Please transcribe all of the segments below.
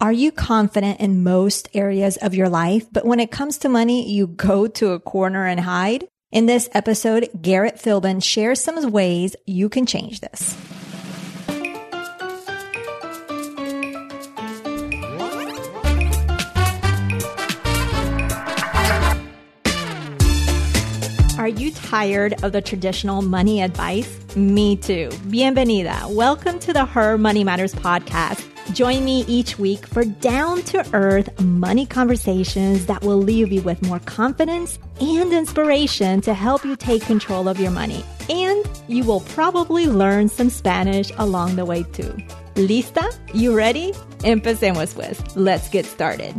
Are you confident in most areas of your life, but when it comes to money, you go to a corner and hide? In this episode, Garrett Philbin shares some ways you can change this. Are you tired of the traditional money advice? Me too. Bienvenida. Welcome to the Her Money Matters podcast Join me each week for down to earth money conversations that will leave you with more confidence and inspiration to help you take control of your money. And you will probably learn some Spanish along the way too. ¿Lista? You ready? Empecemos pues. Let's get started.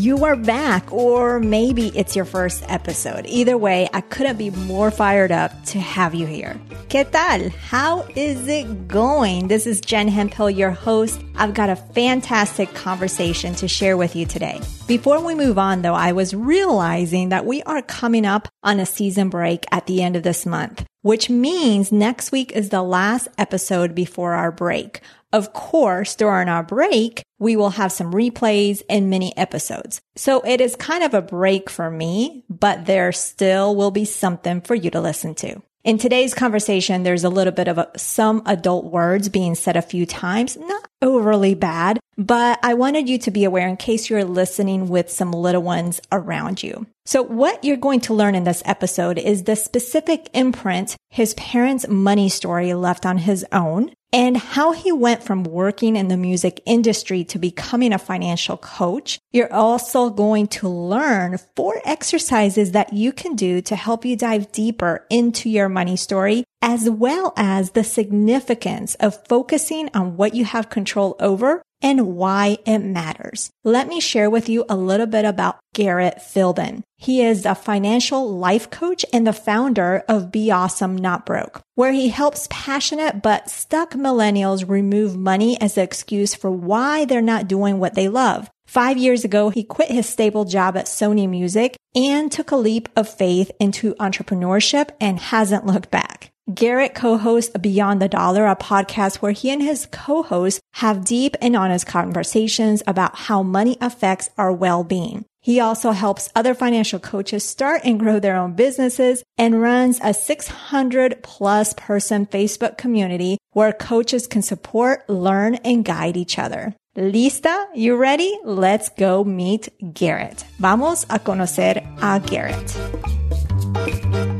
You are back, or maybe it's your first episode. Either way, I couldn't be more fired up to have you here. ¿Qué tal? How is it going? This is Jen Hemphill, your host. I've got a fantastic conversation to share with you today. Before we move on, though, I was realizing that we are coming up on a season break at the end of this month, which means next week is the last episode before our break. Of course, during our break, we will have some replays and mini episodes. So it is kind of a break for me, but there still will be something for you to listen to. In today's conversation, there's a little bit of a, some adult words being said a few times, not overly bad, but I wanted you to be aware in case you're listening with some little ones around you. So what you're going to learn in this episode is the specific imprint his parents' money story left on his own and how he went from working in the music industry to becoming a financial coach. You're also going to learn four exercises that you can do to help you dive deeper into your money story, as well as the significance of focusing on what you have control over and why it matters. Let me share with you a little bit about Garrett Philbin. He is a financial life coach and the founder of Be Awesome Not Broke, where he helps passionate but stuck millennials remove money as an excuse for why they're not doing what they love. Five years ago, he quit his stable job at Sony Music and took a leap of faith into entrepreneurship and hasn't looked back. Garrett co-hosts Beyond the Dollar, a podcast where he and his co-hosts have deep and honest conversations about how money affects our well-being. He also helps other financial coaches start and grow their own businesses and runs a 600 plus person Facebook community where coaches can support, learn, and guide each other. ¿Lista? You ready? Let's go meet Garrett. Vamos a conocer a Garrett.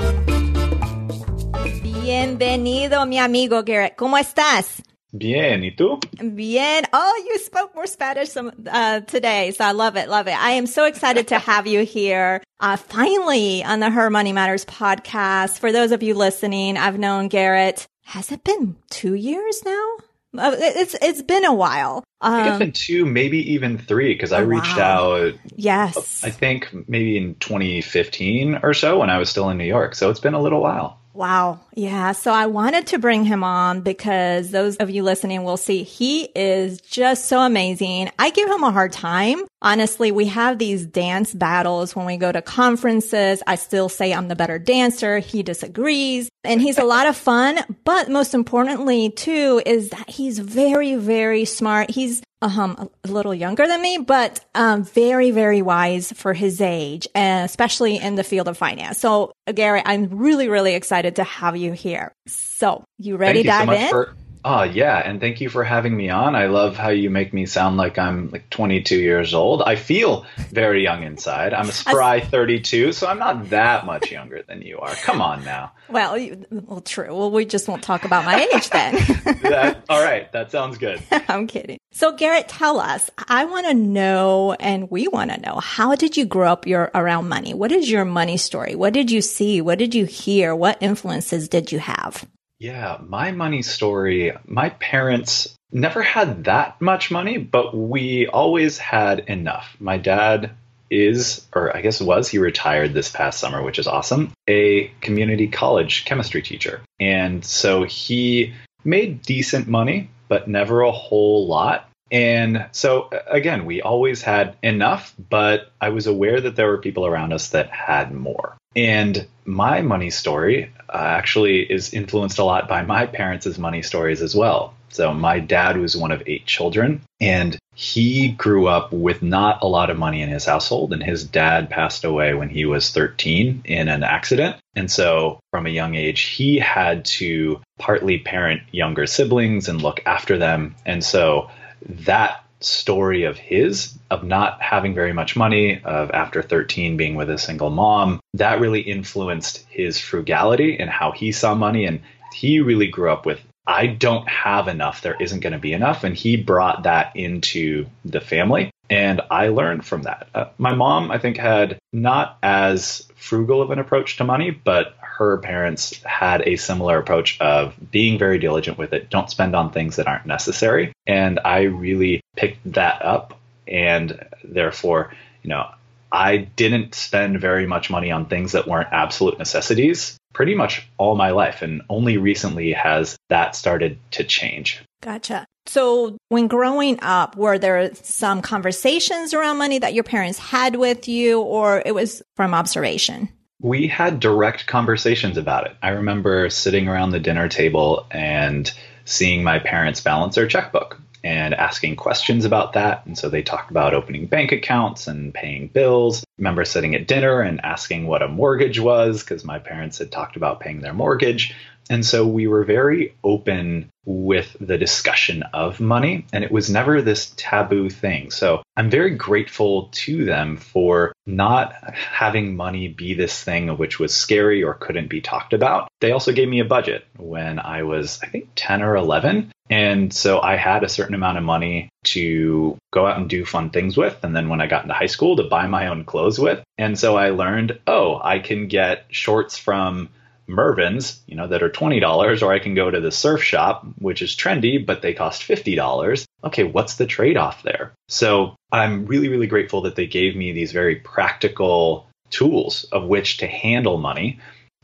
Bienvenido, mi amigo Garrett. ¿Cómo estás? Bien, ¿y tú? Bien. Oh, you spoke more Spanish some, uh, today, so I love it, love it. I am so excited to have you here, uh, finally on the Her Money Matters podcast. For those of you listening, I've known Garrett. Has it been two years now? Uh, it's it's been a while. Um, I think it's been two, maybe even three, because I oh, reached wow. out. Yes, I think maybe in 2015 or so when I was still in New York. So it's been a little while. Wow. Yeah. So I wanted to bring him on because those of you listening will see he is just so amazing. I give him a hard time. Honestly, we have these dance battles when we go to conferences. I still say I'm the better dancer. He disagrees and he's a lot of fun. But most importantly too is that he's very, very smart. He's um, a little younger than me, but um, very, very wise for his age, and especially in the field of finance. So, Gary, I'm really, really excited to have you here. So, you ready to dive so in? For- Oh, yeah. And thank you for having me on. I love how you make me sound like I'm like 22 years old. I feel very young inside. I'm a spry 32, so I'm not that much younger than you are. Come on now. Well, well, true. Well, we just won't talk about my age then. that, all right. That sounds good. I'm kidding. So, Garrett, tell us. I want to know, and we want to know, how did you grow up your around money? What is your money story? What did you see? What did you hear? What influences did you have? Yeah, my money story. My parents never had that much money, but we always had enough. My dad is, or I guess was, he retired this past summer, which is awesome, a community college chemistry teacher. And so he made decent money, but never a whole lot. And so, again, we always had enough, but I was aware that there were people around us that had more. And my money story uh, actually is influenced a lot by my parents' money stories as well. So, my dad was one of eight children, and he grew up with not a lot of money in his household. And his dad passed away when he was 13 in an accident. And so, from a young age, he had to partly parent younger siblings and look after them. And so, that story of his of not having very much money of after 13 being with a single mom that really influenced his frugality and how he saw money. And he really grew up with I don't have enough. There isn't going to be enough. And he brought that into the family. And I learned from that. Uh, my mom I think had not as frugal of an approach to money but her parents had a similar approach of being very diligent with it. Don't spend on things that aren't necessary. And I really picked that up. And therefore, you know, I didn't spend very much money on things that weren't absolute necessities pretty much all my life. And only recently has that started to change. Gotcha. So, when growing up, were there some conversations around money that your parents had with you, or it was from observation? We had direct conversations about it. I remember sitting around the dinner table and seeing my parents balance their checkbook and asking questions about that. And so they talked about opening bank accounts and paying bills. I remember sitting at dinner and asking what a mortgage was because my parents had talked about paying their mortgage. And so we were very open with the discussion of money, and it was never this taboo thing. So I'm very grateful to them for not having money be this thing which was scary or couldn't be talked about. They also gave me a budget when I was, I think, 10 or 11. And so I had a certain amount of money to go out and do fun things with. And then when I got into high school, to buy my own clothes with. And so I learned, oh, I can get shorts from Mervyn's, you know, that are $20, or I can go to the surf shop, which is trendy, but they cost $50. Okay, what's the trade off there? So I'm really, really grateful that they gave me these very practical tools of which to handle money.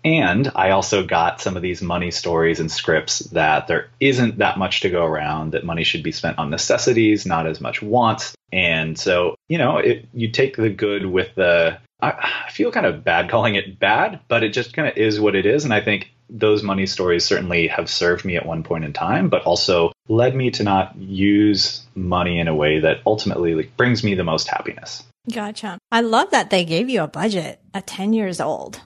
And I also got some of these money stories and scripts that there isn't that much to go around, that money should be spent on necessities, not as much wants. And so, you know, it, you take the good with the I, I feel kind of bad calling it bad, but it just kind of is what it is. And I think those money stories certainly have served me at one point in time, but also led me to not use money in a way that ultimately like, brings me the most happiness. Gotcha. I love that they gave you a budget at 10 years old.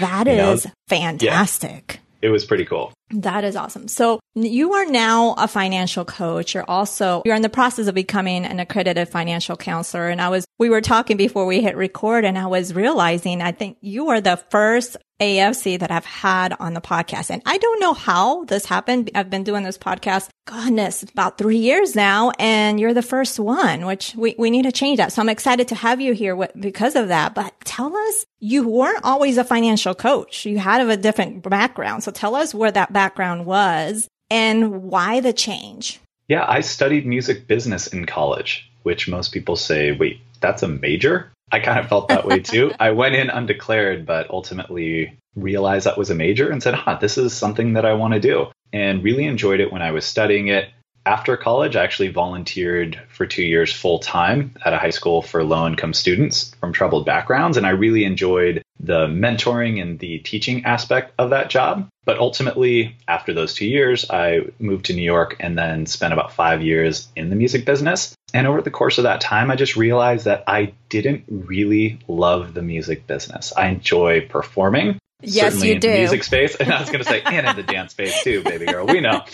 That is know, fantastic. Yeah, it was pretty cool. That is awesome. So you are now a financial coach. You're also, you're in the process of becoming an accredited financial counselor. And I was, we were talking before we hit record and I was realizing, I think you are the first AFC that I've had on the podcast. And I don't know how this happened. I've been doing this podcast, goodness, about three years now. And you're the first one, which we, we need to change that. So I'm excited to have you here because of that. But tell us, you weren't always a financial coach. You had a different background. So tell us where that background was and why the change. Yeah, I studied music business in college, which most people say, wait, that's a major? I kind of felt that way too. I went in undeclared, but ultimately realized that was a major and said, huh, this is something that I want to do. And really enjoyed it when I was studying it after college, I actually volunteered for two years full time at a high school for low income students from troubled backgrounds. And I really enjoyed the mentoring and the teaching aspect of that job. But ultimately, after those two years, I moved to New York and then spent about five years in the music business. And over the course of that time, I just realized that I didn't really love the music business. I enjoy performing, Yes, certainly you in do. the music space. And I was going to say, and in the dance space too, baby girl. We know.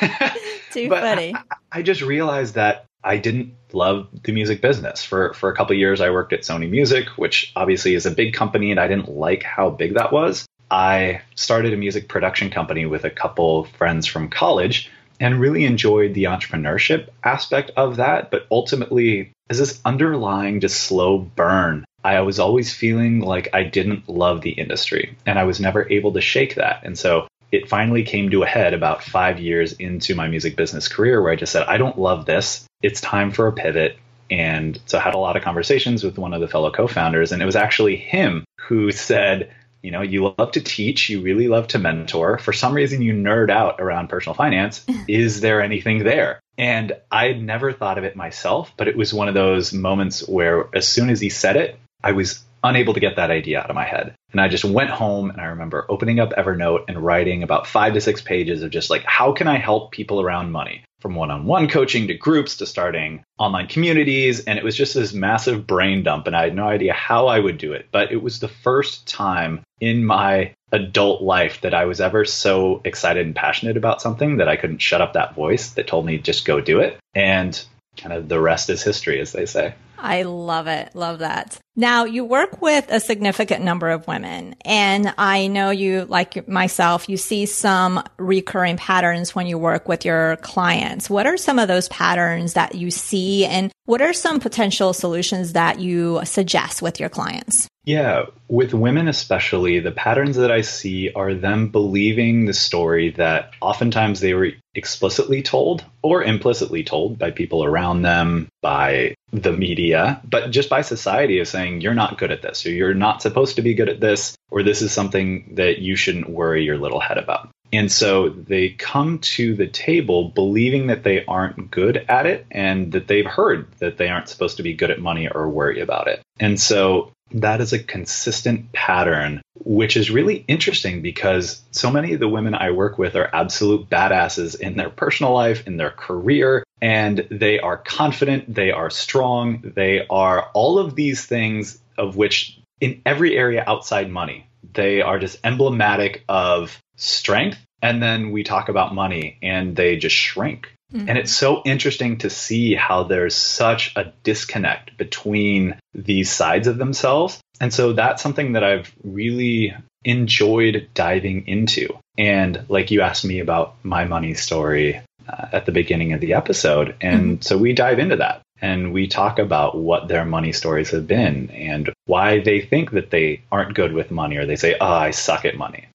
Too but funny. I, I, just realized that I didn't love the music business. For for a couple years, I worked at Sony Music, which obviously is a big company, and I didn't like how big that was. I started a music production company with a couple friends from college and really enjoyed the entrepreneurship aspect of that. But ultimately, as this underlying just slow burn I was always feeling like I didn't love the industry and I was never able to shake that. And so it finally came to a head about five years into my music business career where I just said, I don't love this. It's time for a pivot. And so I had a lot of conversations with one of the fellow co founders. And it was actually him who said, you know, you love to teach, you really love to mentor. For some reason, you nerd out around personal finance. Is there anything there? And I had never thought of it myself, but it was one of those moments where as soon as he said it, I was unable to get that idea out of my head. And I just went home and I remember opening up Evernote and writing about five to six pages of just like, how can I help people around money? From one on one coaching to groups to starting online communities. And it was just this massive brain dump. And I had no idea how I would do it. But it was the first time in my adult life that I was ever so excited and passionate about something that I couldn't shut up that voice that told me just go do it. And kind of the rest is history, as they say. I love it. Love that. Now you work with a significant number of women and I know you, like myself, you see some recurring patterns when you work with your clients. What are some of those patterns that you see and what are some potential solutions that you suggest with your clients? Yeah, with women especially, the patterns that I see are them believing the story that oftentimes they were explicitly told or implicitly told by people around them, by the media, but just by society of saying you're not good at this or you're not supposed to be good at this or this is something that you shouldn't worry your little head about. And so they come to the table believing that they aren't good at it and that they've heard that they aren't supposed to be good at money or worry about it. And so that is a consistent pattern, which is really interesting because so many of the women I work with are absolute badasses in their personal life, in their career, and they are confident, they are strong, they are all of these things of which in every area outside money, they are just emblematic of strength. And then we talk about money and they just shrink. Mm-hmm. And it's so interesting to see how there's such a disconnect between these sides of themselves. And so that's something that I've really enjoyed diving into. And like you asked me about my money story uh, at the beginning of the episode. And mm-hmm. so we dive into that and we talk about what their money stories have been and why they think that they aren't good with money or they say, oh, I suck at money.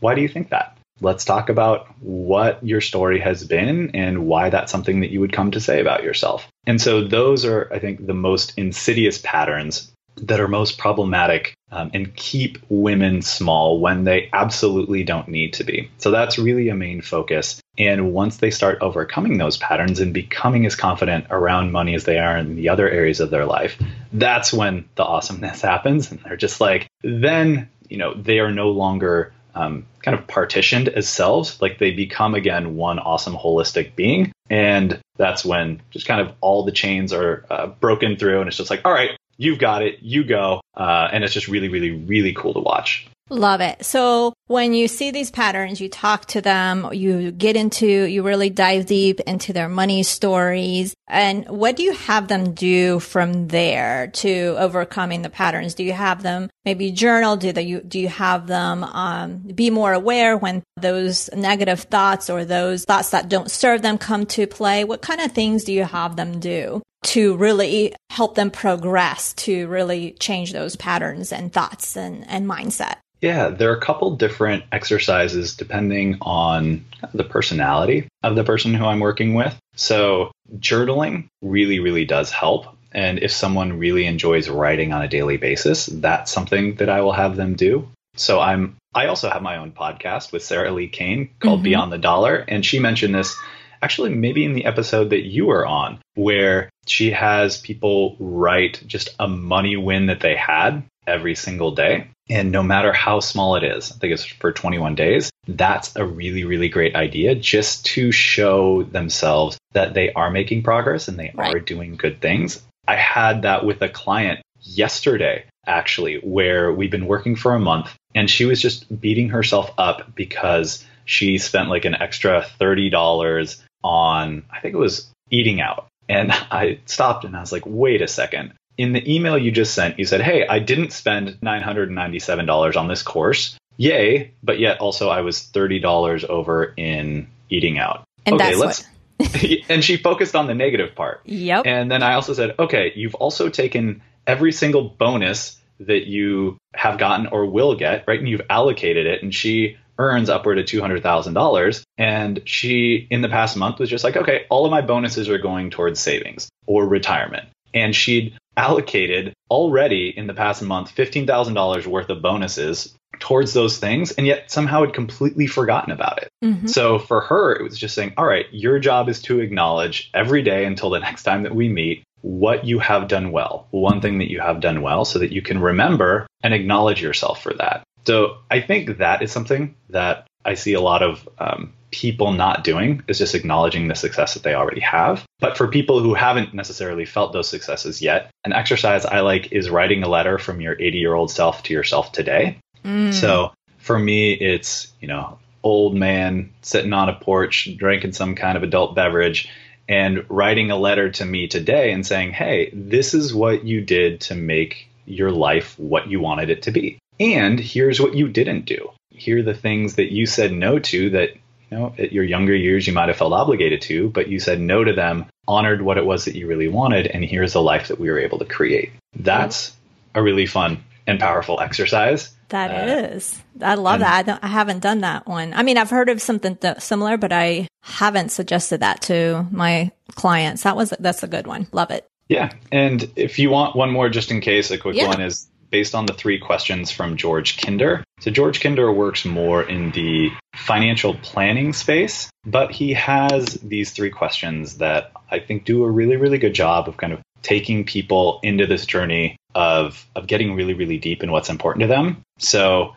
Why do you think that? Let's talk about what your story has been and why that's something that you would come to say about yourself. And so those are, I think, the most insidious patterns that are most problematic um, and keep women small when they absolutely don't need to be. So that's really a main focus. And once they start overcoming those patterns and becoming as confident around money as they are in the other areas of their life, that's when the awesomeness happens. And they're just like, then, you know, they are no longer um, kind of partitioned as selves. Like they become again one awesome holistic being. And that's when just kind of all the chains are uh, broken through. And it's just like, all right, you've got it, you go. Uh, and it's just really, really, really cool to watch. Love it. So when you see these patterns, you talk to them, you get into, you really dive deep into their money stories. And what do you have them do from there to overcoming the patterns? Do you have them maybe journal? Do they, do you have them um, be more aware when those negative thoughts or those thoughts that don't serve them come to play? What kind of things do you have them do? To really help them progress to really change those patterns and thoughts and, and mindset? Yeah, there are a couple different exercises depending on the personality of the person who I'm working with. So, journaling really, really does help. And if someone really enjoys writing on a daily basis, that's something that I will have them do. So, I'm I also have my own podcast with Sarah Li Cain called mm-hmm. Beyond the Dollar, and she mentioned this actually maybe in the episode that you were on, where she has people write just a money win that they had every single day. And no matter how small it is, I think it's for 21 days, that's a really, really great idea just to show themselves that they are making progress and they right. are doing good things. I had that with a client yesterday, actually, where we've been working for a month and she was just beating herself up because she spent like an extra $30 on, I think it was eating out. And I stopped and I was like, wait a second in the email you just sent, you said, Hey, I didn't spend $997 on this course. Yay. But yet also I was $30 over in eating out. And okay, let's. and she focused on the negative part. Yep. And then I also said, okay, you've also taken every single bonus that you have gotten or will get, right? And you've allocated it. And she earns upward of $200,000. And she, in the past month, was just like, okay, all of my bonuses are going towards savings or retirement. And she'd allocated already in the past month $15,000 worth of bonuses towards those things and yet somehow had completely forgotten about it. Mm-hmm. So for her, it was just saying, all right, your job is to acknowledge every day until the next time that we meet what you have done well, one thing that you have done well, so that you can remember and acknowledge yourself for that. So I think that is something that I see a lot of um, people not doing is just acknowledging the success that they already have. But for people who haven't necessarily felt those successes yet, an exercise I like is writing a letter from your 80 year old self to yourself today. Mm. So for me, it's, you know, old man sitting on a porch drinking some kind of adult beverage and writing a letter to me today and saying, hey, this is what you did to make your life what you wanted it to be. And here's what you didn't do. Here are the things that you said no to that, you know, at your younger years you might have felt obligated to, but you said no to them, honored what it was that you really wanted, and here's the life that we were able to create. That's a really fun and powerful exercise. That uh, is. I love that. I, I, haven't done that one. I mean, I've heard of something th- similar, but I haven't suggested that to my clients. That was that's a good one. Love it. Yeah, and if you want one more, just in case, a quick yeah. one is based on the three questions from George Kinder. So George Kinder works more in the financial planning space, but he has these three questions that I think do a really, really good job of kind of taking people into this journey of of getting really really deep in what's important to them. So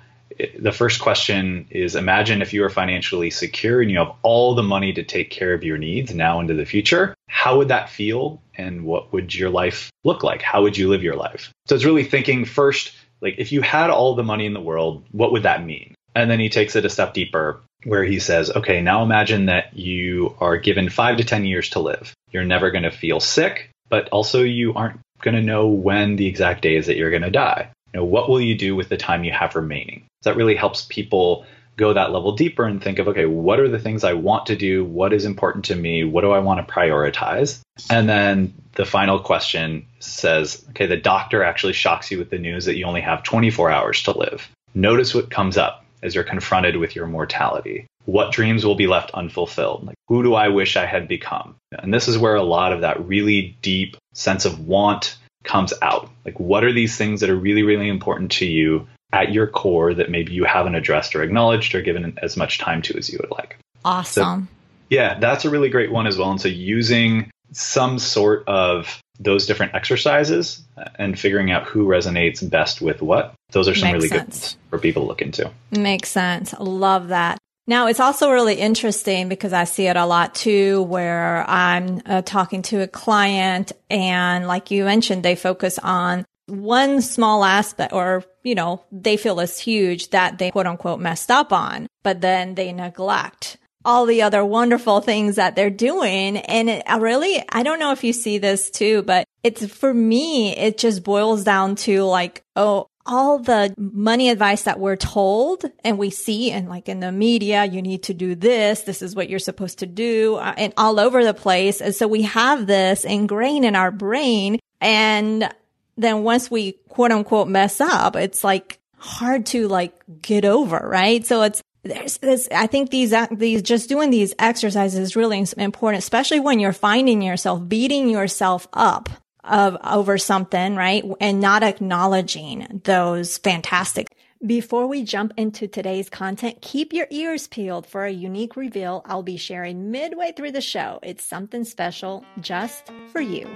the first question is imagine if you are financially secure and you have all the money to take care of your needs now into the future. How would that feel and what would your life look like? How would you live your life? So it's really thinking first like if you had all the money in the world, what would that mean? And then he takes it a step deeper where he says, okay, now imagine that you are given five to 10 years to live. You're never going to feel sick but also you aren't going to know when the exact day is that you're going to die. You know, what will you do with the time you have remaining? That really helps people go that level deeper and think of, okay, what are the things I want to do? What is important to me? What do I want to prioritize? And then the final question says, okay, the doctor actually shocks you with the news that you only have 24 hours to live. Notice what comes up as you're confronted with your mortality what dreams will be left unfulfilled? Like, who do I wish I had become? And this is where a lot of that really deep sense of want comes out. Like, what are these things that are really, really important to you at your core that maybe you haven't addressed or acknowledged or given as much time to as you would like? Awesome. So, yeah, that's a really great one as well. And so, using some sort of those different exercises and figuring out who resonates best with what. Those are some Makes really sense. good ones for people to look into. Makes sense. Love that. Now, it's also really interesting because I see it a lot too, where I'm uh, talking to a client and like you mentioned, they focus on one small aspect or, you know, they feel is huge that they quote unquote messed up on, but then they neglect all the other wonderful things that they're doing. And it I really, I don't know if you see this too, but it's for me, it just boils down to like, oh, all the money advice that we're told and we see and like in the media, you need to do this. This is what you're supposed to do uh, and all over the place. And so we have this ingrained in our brain. And then once we quote unquote mess up, it's like hard to like get over, right? So it's, there's this, I think these, these, just doing these exercises is really important, especially when you're finding yourself beating yourself up of over something, right? And not acknowledging those fantastic. Before we jump into today's content, keep your ears peeled for a unique reveal I'll be sharing midway through the show. It's something special just for you.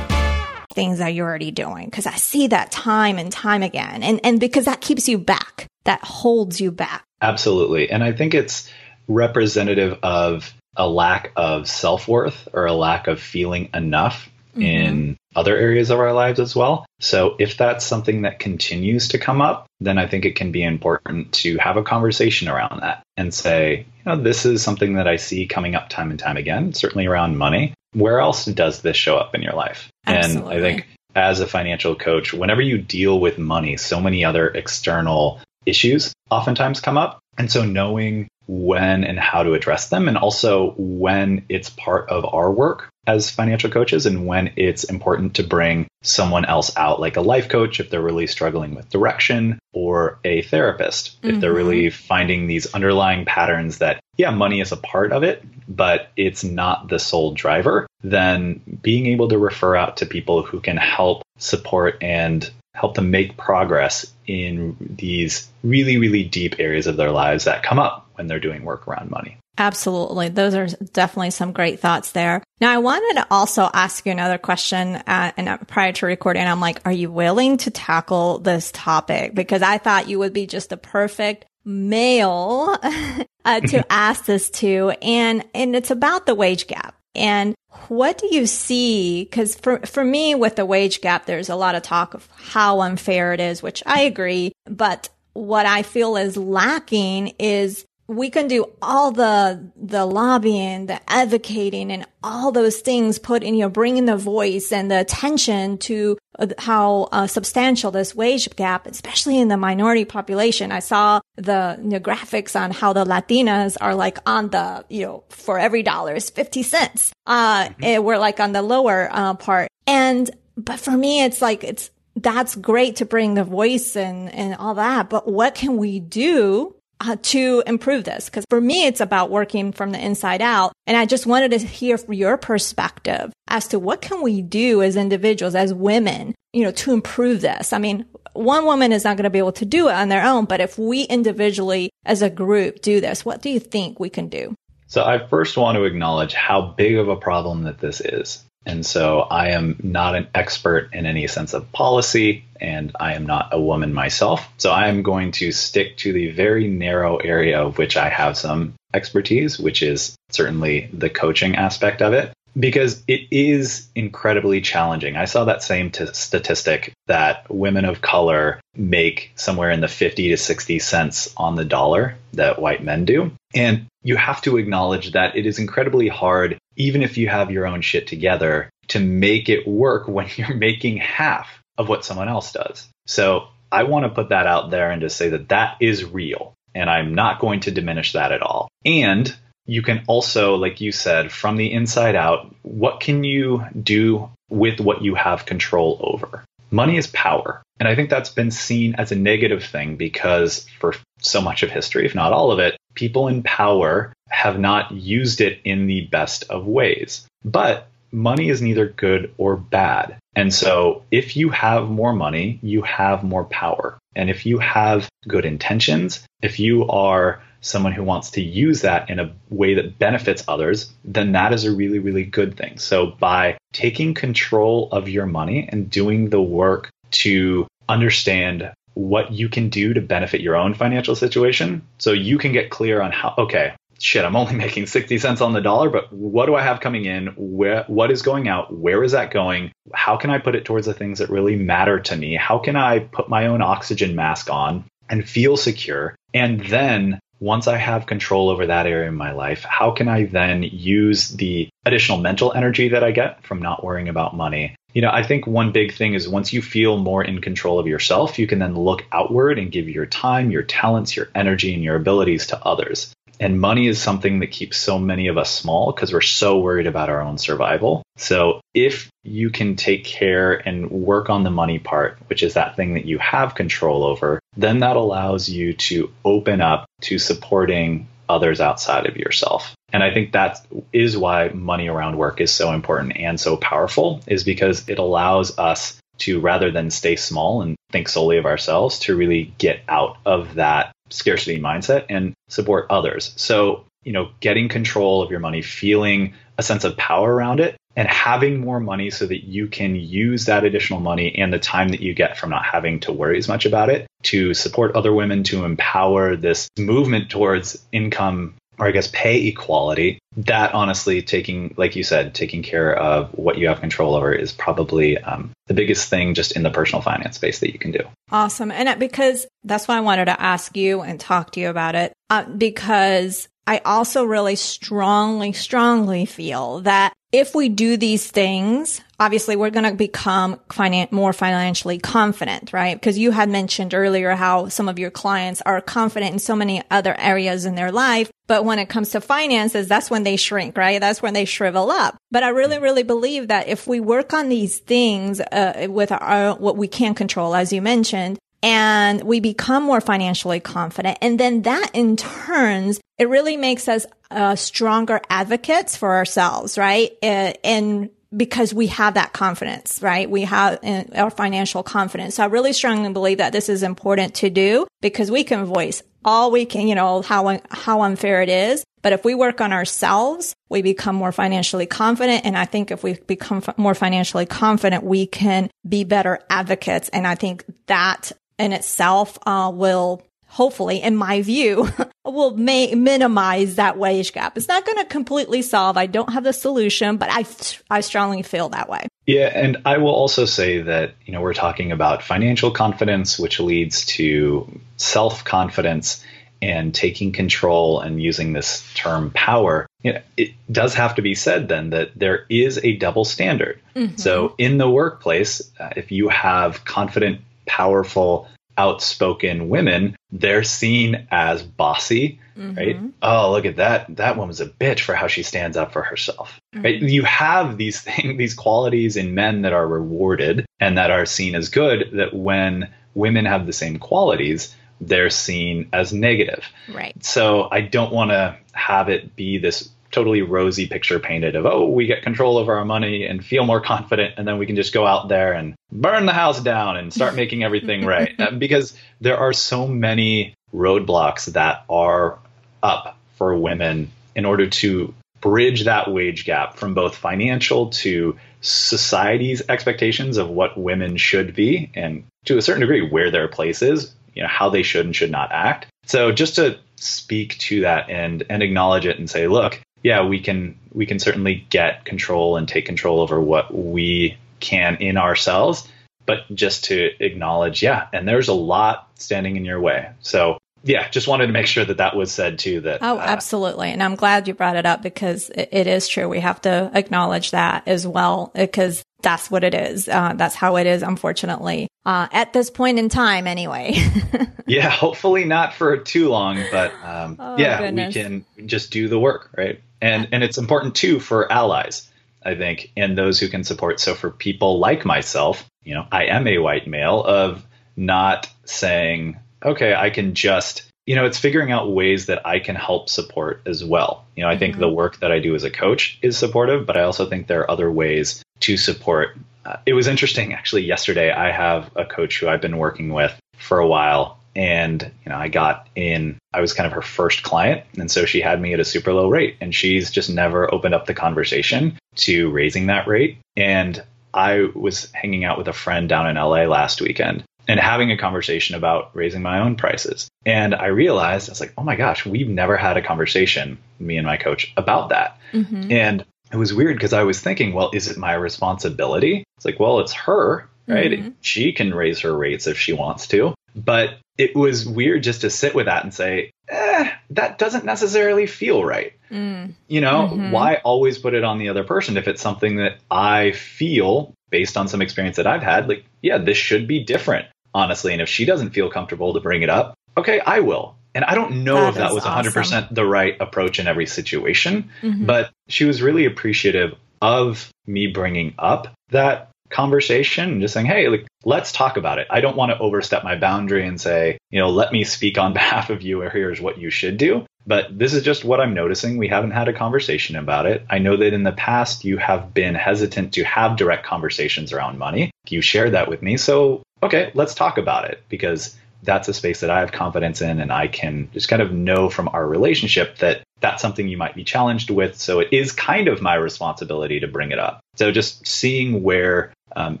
Things that you're already doing because I see that time and time again. And, and because that keeps you back, that holds you back. Absolutely. And I think it's representative of a lack of self worth or a lack of feeling enough mm-hmm. in other areas of our lives as well. So if that's something that continues to come up, then I think it can be important to have a conversation around that and say, you know, this is something that I see coming up time and time again, certainly around money. Where else does this show up in your life? Absolutely. And I think as a financial coach, whenever you deal with money, so many other external issues oftentimes come up. And so knowing when and how to address them, and also when it's part of our work as financial coaches and when it's important to bring someone else out, like a life coach if they're really struggling with direction, or a therapist if mm-hmm. they're really finding these underlying patterns that, yeah, money is a part of it, but it's not the sole driver, then being able to refer out to people who can help support and help them make progress in these really, really deep areas of their lives that come up when they're doing work around money. Absolutely. Those are definitely some great thoughts there. Now, I wanted to also ask you another question uh, and uh, prior to recording. I'm like, are you willing to tackle this topic? Because I thought you would be just the perfect male uh, to ask this to. And, and it's about the wage gap. And what do you see? Because for, for me, with the wage gap, there's a lot of talk of how unfair it is, which I agree. But what I feel is lacking is we can do all the the lobbying, the advocating, and all those things. Put in you know, bringing the voice and the attention to uh, how uh, substantial this wage gap, especially in the minority population. I saw the you know, graphics on how the Latinas are like on the you know for every dollar is fifty cents. Uh, mm-hmm. we're like on the lower uh, part, and but for me, it's like it's that's great to bring the voice and and all that. But what can we do uh, to improve this. Because for me, it's about working from the inside out. And I just wanted to hear your perspective as to what can we do as individuals, as women, you know, to improve this. I mean, one woman is not going to be able to do it on their own, but if we individually as a group do this, what do you think we can do? So I first want to acknowledge how big of a problem that this is. And so I am not an expert in any sense of policy, and I am not a woman myself. So I am going to stick to the very narrow area of which I have some expertise, which is certainly the coaching aspect of it because it is incredibly challenging. I saw that same t- statistic that women of color make somewhere in the 50 to 60 cents on the dollar that white men do. And you have to acknowledge that it is incredibly hard, even if you have your own shit together, to make it work when you're making half of what someone else does. So I want to put that out there and to say that that is real. And I'm not going to diminish that at all. And you can also, like you said, from the inside out, what can you do with what you have control over? Money is power. And I think that's been seen as a negative thing because for so much of history, if not all of it, people in power have not used it in the best of ways. But money is neither good or bad. And so if you have more money, you have more power. And if you have good intentions, if you are someone who wants to use that in a way that benefits others, then that is a really, really good thing. So by taking control of your money and doing the work to understand what you can do to benefit your own financial situation, so you can get clear on how, okay, shit, I'm only making 60 cents on the dollar, but what do I have coming in? Where, what is going out? Where is that going? How can I put it towards the things that really matter to me? How can I put my own oxygen mask on and feel secure? And then once I have control over that area in my life, how can I then use the additional mental energy that I get from not worrying about money? You know, I think one big thing is once you feel more in control of yourself, you can then look outward and give your time, your talents, your energy, and your abilities to others. And money is something that keeps so many of us small because we're so worried about our own survival. So if you can take care and work on the money part, which is that thing that you have control over, then that allows you to open up to supporting others outside of yourself. And I think that is why money around work is so important and so powerful is because it allows us to rather than stay small and think solely of ourselves to really get out of that scarcity mindset and support others. So, you know, getting control of your money, feeling a sense of power around it, and having more money so that you can use that additional money and the time that you get from not having to worry as much about it to support other women, to empower this movement towards income or I guess pay equality, that honestly, taking, like you said, taking care of what you have control over is probably um, the biggest thing just in the personal finance space that you can do. Awesome. And because that's why I wanted to ask you and talk to you about it, uh, because I also really strongly, strongly feel that if we do these things, obviously we're going to become finan- more financially confident, right? Because you had mentioned earlier how some of your clients are confident in so many other areas in their life. But when it comes to finances, that's when they shrink, right? That's when they shrivel up. But I really, really believe that if we work on these things uh, with our, what we can control, as you mentioned, and we become more financially confident. And then that in turns, it really makes us uh, stronger advocates for ourselves, right? Uh, and because we have that confidence, right? We have uh, our financial confidence. So I really strongly believe that this is important to do because we can voice all we can, you know, how, how unfair it is. But if we work on ourselves, we become more financially confident. And I think if we become more financially confident, we can be better advocates. And I think that in itself uh, will hopefully, in my view, will may minimize that wage gap. It's not going to completely solve. I don't have the solution, but I, I strongly feel that way. Yeah. And I will also say that, you know, we're talking about financial confidence, which leads to self confidence and taking control and using this term power. You know, it does have to be said then that there is a double standard. Mm-hmm. So in the workplace, uh, if you have confident, powerful, outspoken women, they're seen as bossy, mm-hmm. right? Oh, look at that. That woman's a bitch for how she stands up for herself. Mm-hmm. Right? You have these things, these qualities in men that are rewarded and that are seen as good that when women have the same qualities, they're seen as negative. Right. So I don't want to have it be this totally rosy picture painted of oh we get control over our money and feel more confident and then we can just go out there and burn the house down and start making everything right. Uh, because there are so many roadblocks that are up for women in order to bridge that wage gap from both financial to society's expectations of what women should be and to a certain degree where their place is you know how they should and should not act. So just to speak to that and and acknowledge it and say look yeah, we can we can certainly get control and take control over what we can in ourselves, but just to acknowledge, yeah, and there's a lot standing in your way. So yeah, just wanted to make sure that that was said too. That oh, uh, absolutely, and I'm glad you brought it up because it, it is true. We have to acknowledge that as well because that's what it is. Uh, that's how it is, unfortunately, uh, at this point in time, anyway. yeah, hopefully not for too long, but um, oh, yeah, goodness. we can just do the work, right? And and it's important too for allies, I think, and those who can support. So for people like myself, you know, I am a white male of not saying, okay, I can just you know, it's figuring out ways that I can help support as well. You know, I mm-hmm. think the work that I do as a coach is supportive, but I also think there are other ways to support. Uh, it was interesting actually yesterday. I have a coach who I've been working with for a while, and you know i got in i was kind of her first client and so she had me at a super low rate and she's just never opened up the conversation to raising that rate and i was hanging out with a friend down in la last weekend and having a conversation about raising my own prices and i realized i was like oh my gosh we've never had a conversation me and my coach about that mm-hmm. and it was weird because i was thinking well is it my responsibility it's like well it's her right? Mm-hmm. She can raise her rates if she wants to. But it was weird just to sit with that and say, eh, that doesn't necessarily feel right. Mm. You know, mm-hmm. why always put it on the other person if it's something that I feel based on some experience that I've had, like, yeah, this should be different, honestly. And if she doesn't feel comfortable to bring it up, okay, I will. And I don't know that if that was awesome. 100% the right approach in every situation, mm-hmm. but she was really appreciative of me bringing up that conversation and just saying, hey, like, let's talk about it. I don't want to overstep my boundary and say, you know, let me speak on behalf of you or here's what you should do. But this is just what I'm noticing. We haven't had a conversation about it. I know that in the past you have been hesitant to have direct conversations around money. You shared that with me. So, okay, let's talk about it because that's a space that I have confidence in and I can just kind of know from our relationship that that's something you might be challenged with. So it is kind of my responsibility to bring it up. So just seeing where um,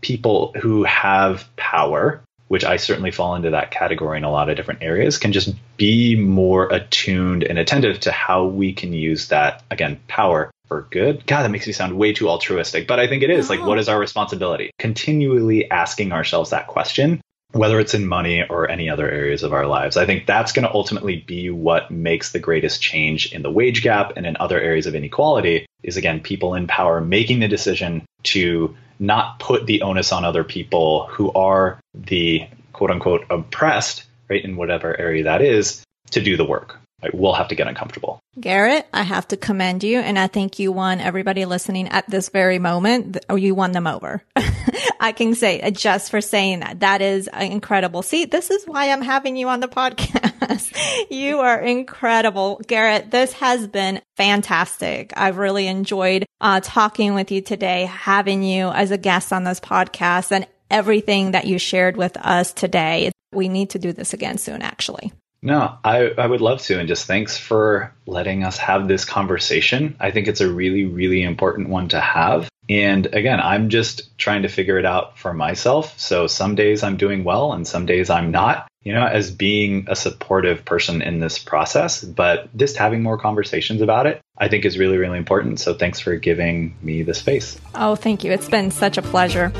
people who have power, which I certainly fall into that category in a lot of different areas, can just be more attuned and attentive to how we can use that, again, power for good. God, that makes me sound way too altruistic, but I think it is. Like, what is our responsibility? Continually asking ourselves that question whether it's in money or any other areas of our lives. I think that's going to ultimately be what makes the greatest change in the wage gap and in other areas of inequality is again people in power making the decision to not put the onus on other people who are the quote unquote oppressed, right, in whatever area that is, to do the work. I will have to get uncomfortable. Garrett, I have to commend you, and I think you won everybody listening at this very moment, or you won them over. I can say just for saying that. That is incredible. See, this is why I'm having you on the podcast. you are incredible. Garrett, this has been fantastic. I've really enjoyed uh, talking with you today, having you as a guest on this podcast and everything that you shared with us today. We need to do this again soon, actually. No, I, I would love to. And just thanks for letting us have this conversation. I think it's a really, really important one to have. And again, I'm just trying to figure it out for myself. So some days I'm doing well and some days I'm not, you know, as being a supportive person in this process. But just having more conversations about it, I think is really, really important. So thanks for giving me the space. Oh, thank you. It's been such a pleasure.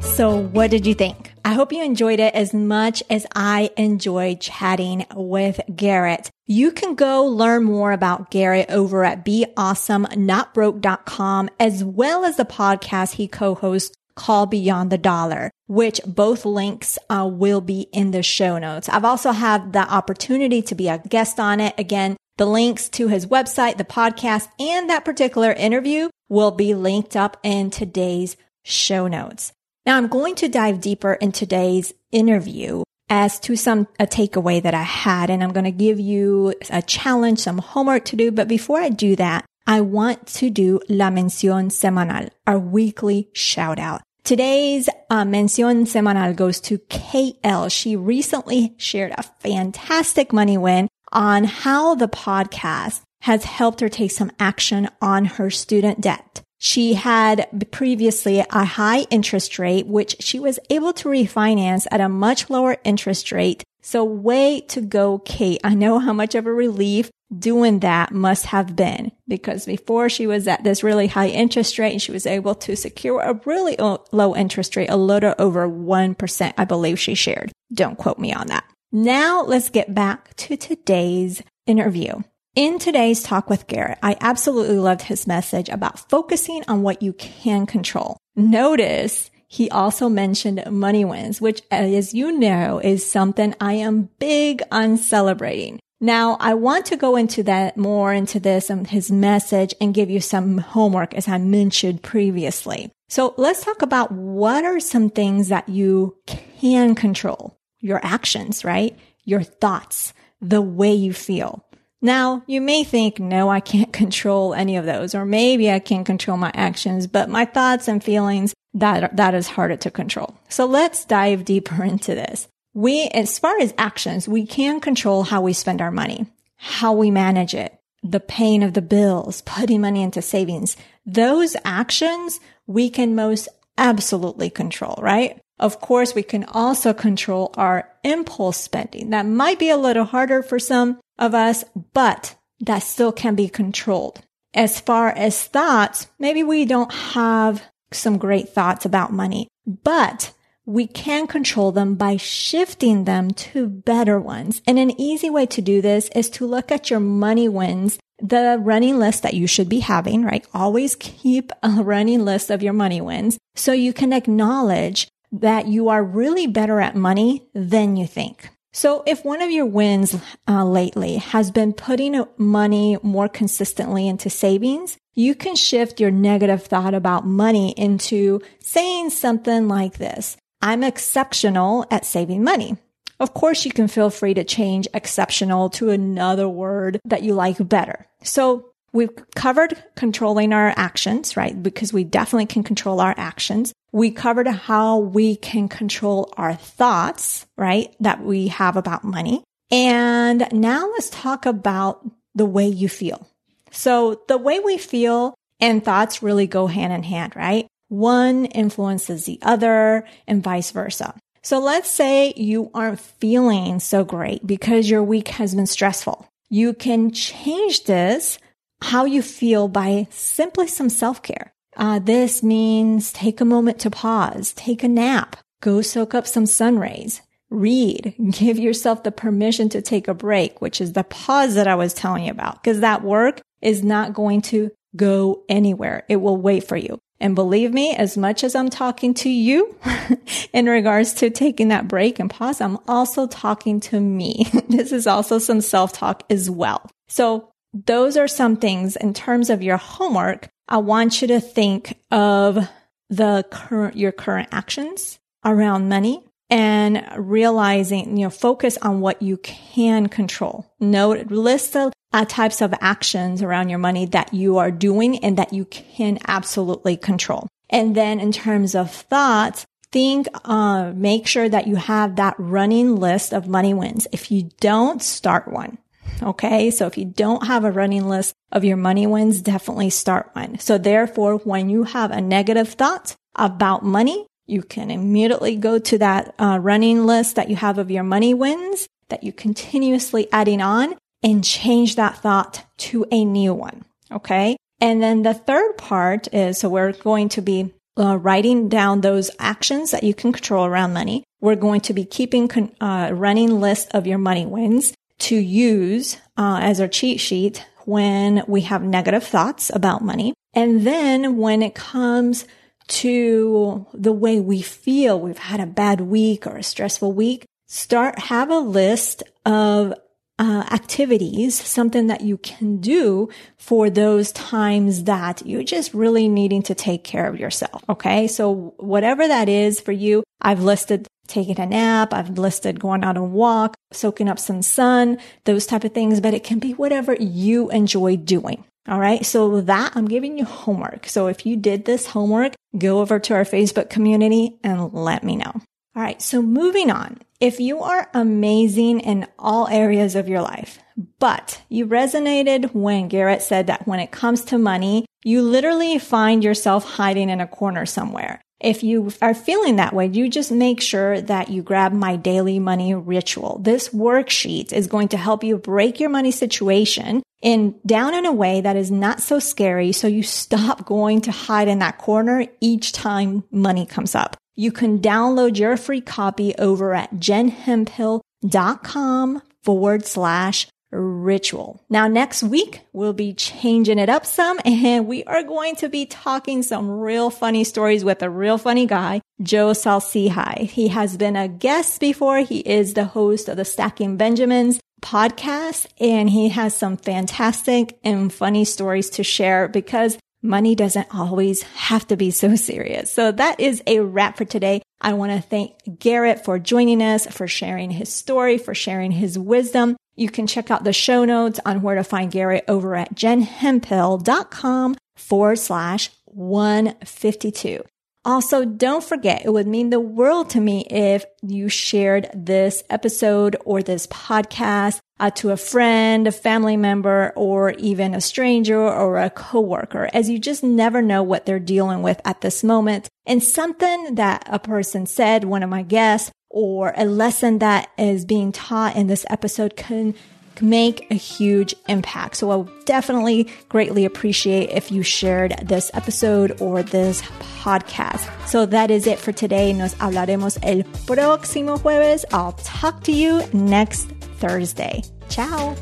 So, what did you think? I hope you enjoyed it as much as I enjoyed chatting with Garrett. You can go learn more about Garrett over at beawesomenotbroke.com as well as the podcast he co-hosts called Beyond the Dollar, which both links uh, will be in the show notes. I've also had the opportunity to be a guest on it. Again, the links to his website, the podcast, and that particular interview will be linked up in today's show notes. Now I'm going to dive deeper in today's interview as to some a takeaway that I had and I'm going to give you a challenge, some homework to do. But before I do that, I want to do La Mención Semanal, our weekly shout out. Today's uh, Mención Semanal goes to KL. She recently shared a fantastic money win on how the podcast has helped her take some action on her student debt. She had previously a high interest rate, which she was able to refinance at a much lower interest rate. So way to go, Kate. I know how much of a relief doing that must have been because before she was at this really high interest rate and she was able to secure a really low interest rate, a little over 1%, I believe she shared. Don't quote me on that. Now let's get back to today's interview. In today's talk with Garrett, I absolutely loved his message about focusing on what you can control. Notice he also mentioned money wins, which as you know is something I am big on celebrating. Now, I want to go into that more into this and his message and give you some homework as I mentioned previously. So let's talk about what are some things that you can control. Your actions, right? Your thoughts, the way you feel. Now, you may think, no, I can't control any of those, or maybe I can control my actions, but my thoughts and feelings, that, that is harder to control. So let's dive deeper into this. We, as far as actions, we can control how we spend our money, how we manage it, the paying of the bills, putting money into savings. Those actions we can most absolutely control, right? Of course, we can also control our impulse spending. That might be a little harder for some of us, but that still can be controlled. As far as thoughts, maybe we don't have some great thoughts about money, but we can control them by shifting them to better ones. And an easy way to do this is to look at your money wins, the running list that you should be having, right? Always keep a running list of your money wins so you can acknowledge that you are really better at money than you think. So if one of your wins uh, lately has been putting money more consistently into savings, you can shift your negative thought about money into saying something like this. I'm exceptional at saving money. Of course, you can feel free to change exceptional to another word that you like better. So we've covered controlling our actions, right? Because we definitely can control our actions. We covered how we can control our thoughts, right? That we have about money. And now let's talk about the way you feel. So the way we feel and thoughts really go hand in hand, right? One influences the other and vice versa. So let's say you aren't feeling so great because your week has been stressful. You can change this, how you feel by simply some self care. Uh, this means take a moment to pause, take a nap, go soak up some sun rays, read, give yourself the permission to take a break, which is the pause that I was telling you about, because that work is not going to go anywhere. It will wait for you. And believe me, as much as I'm talking to you in regards to taking that break and pause, I'm also talking to me. this is also some self talk as well. So those are some things in terms of your homework. I want you to think of the current, your current actions around money and realizing, you know, focus on what you can control. Note, list the uh, types of actions around your money that you are doing and that you can absolutely control. And then in terms of thoughts, think, uh, make sure that you have that running list of money wins. If you don't start one, okay. So if you don't have a running list of your money wins, definitely start one. So therefore, when you have a negative thought about money, you can immediately go to that uh, running list that you have of your money wins that you continuously adding on and change that thought to a new one. Okay. And then the third part is, so we're going to be uh, writing down those actions that you can control around money. We're going to be keeping con- uh, running list of your money wins to use uh, as our cheat sheet when we have negative thoughts about money. And then when it comes to the way we feel, we've had a bad week or a stressful week, start, have a list of uh, activities, something that you can do for those times that you're just really needing to take care of yourself. Okay. So whatever that is for you, I've listed taking a nap. I've listed going out and walk, soaking up some sun, those type of things, but it can be whatever you enjoy doing. All right. So that I'm giving you homework. So if you did this homework, go over to our Facebook community and let me know. All right. So moving on. If you are amazing in all areas of your life, but you resonated when Garrett said that when it comes to money, you literally find yourself hiding in a corner somewhere. If you are feeling that way, you just make sure that you grab my daily money ritual. This worksheet is going to help you break your money situation in down in a way that is not so scary. So you stop going to hide in that corner each time money comes up. You can download your free copy over at jenhemphill.com forward slash ritual. Now next week, we'll be changing it up some and we are going to be talking some real funny stories with a real funny guy, Joe Saul-Sehy. He has been a guest before. He is the host of the Stacking Benjamins podcast and he has some fantastic and funny stories to share because money doesn't always have to be so serious. So that is a wrap for today. I want to thank Garrett for joining us, for sharing his story, for sharing his wisdom. You can check out the show notes on where to find Gary over at jenhemphill.com forward slash 152. Also, don't forget, it would mean the world to me if you shared this episode or this podcast uh, to a friend, a family member, or even a stranger or a coworker, as you just never know what they're dealing with at this moment. And something that a person said, one of my guests, or a lesson that is being taught in this episode can make a huge impact. So I'll definitely greatly appreciate if you shared this episode or this podcast. So that is it for today. Nos hablaremos el próximo jueves. I'll talk to you next Thursday. Ciao.